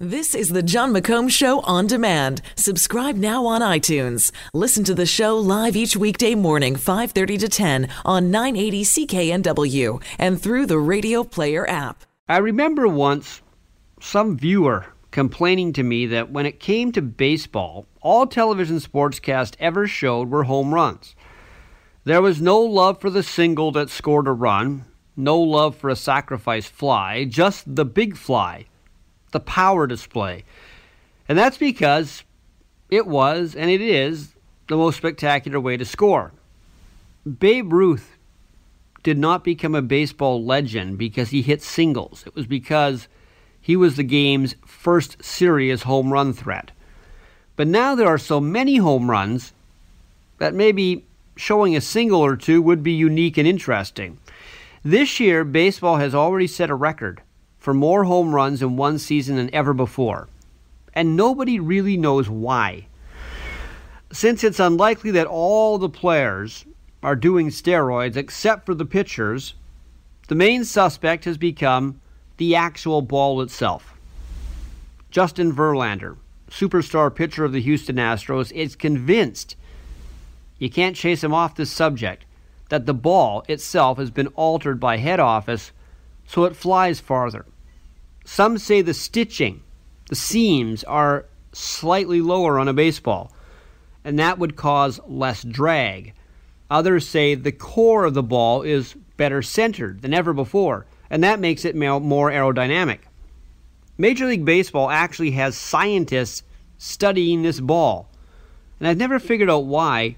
This is the Jon McComb Show on demand. Subscribe now on iTunes. Listen to the show live each weekday morning, 5:30 to 10 on 980 CKNW and through the Radio Player app. I remember once some viewer complaining to me that when it came to baseball, all television sportscast ever showed were home runs. There was no love for the single that scored a run, no love for a sacrifice fly, just the big fly the power display. And that's because it was, and it is, the most spectacular way to score. Babe Ruth did not become a baseball legend because he hit singles. It was because he was the game's first serious home run threat. But now there are so many home runs that maybe showing a single or two would be unique and interesting. This year, baseball has already set a record for more home runs in one season than ever before. And nobody really knows why. Since it's unlikely that all the players are doing steroids except for the pitchers, the main suspect has become the actual ball itself. Justin Verlander, superstar pitcher of the Houston Astros, is convinced you can't chase him off this subject that the ball itself has been altered by head office so it flies farther. Some say the stitching, the seams, are slightly lower on a baseball, and that would cause less drag. Others say the core of the ball is better centered than ever before, and that makes it more aerodynamic. Major League Baseball actually has scientists studying this ball, and I've never figured out why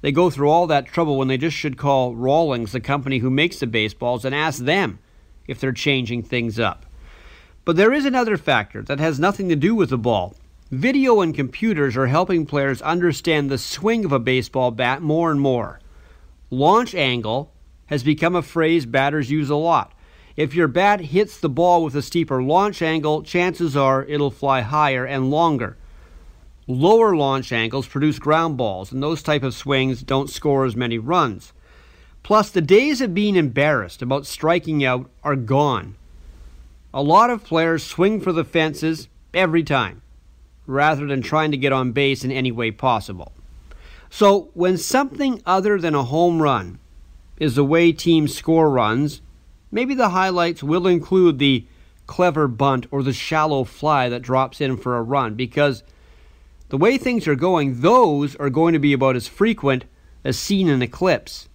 they go through all that trouble when they just should call Rawlings, the company who makes the baseballs, and ask them if they're changing things up. But there is another factor that has nothing to do with the ball. Video and computers are helping players understand the swing of a baseball bat more and more. Launch angle has become a phrase batters use a lot. If your bat hits the ball with a steeper launch angle, chances are it'll fly higher and longer. Lower launch angles produce ground balls, and those type of swings don't score as many runs. Plus, the days of being embarrassed about striking out are gone. A lot of players swing for the fences every time, rather than trying to get on base in any way possible. So, when something other than a home run is the way teams score runs, maybe the highlights will include the clever bunt or the shallow fly that drops in for a run, because the way things are going, those are going to be about as frequent as seen in eclipse.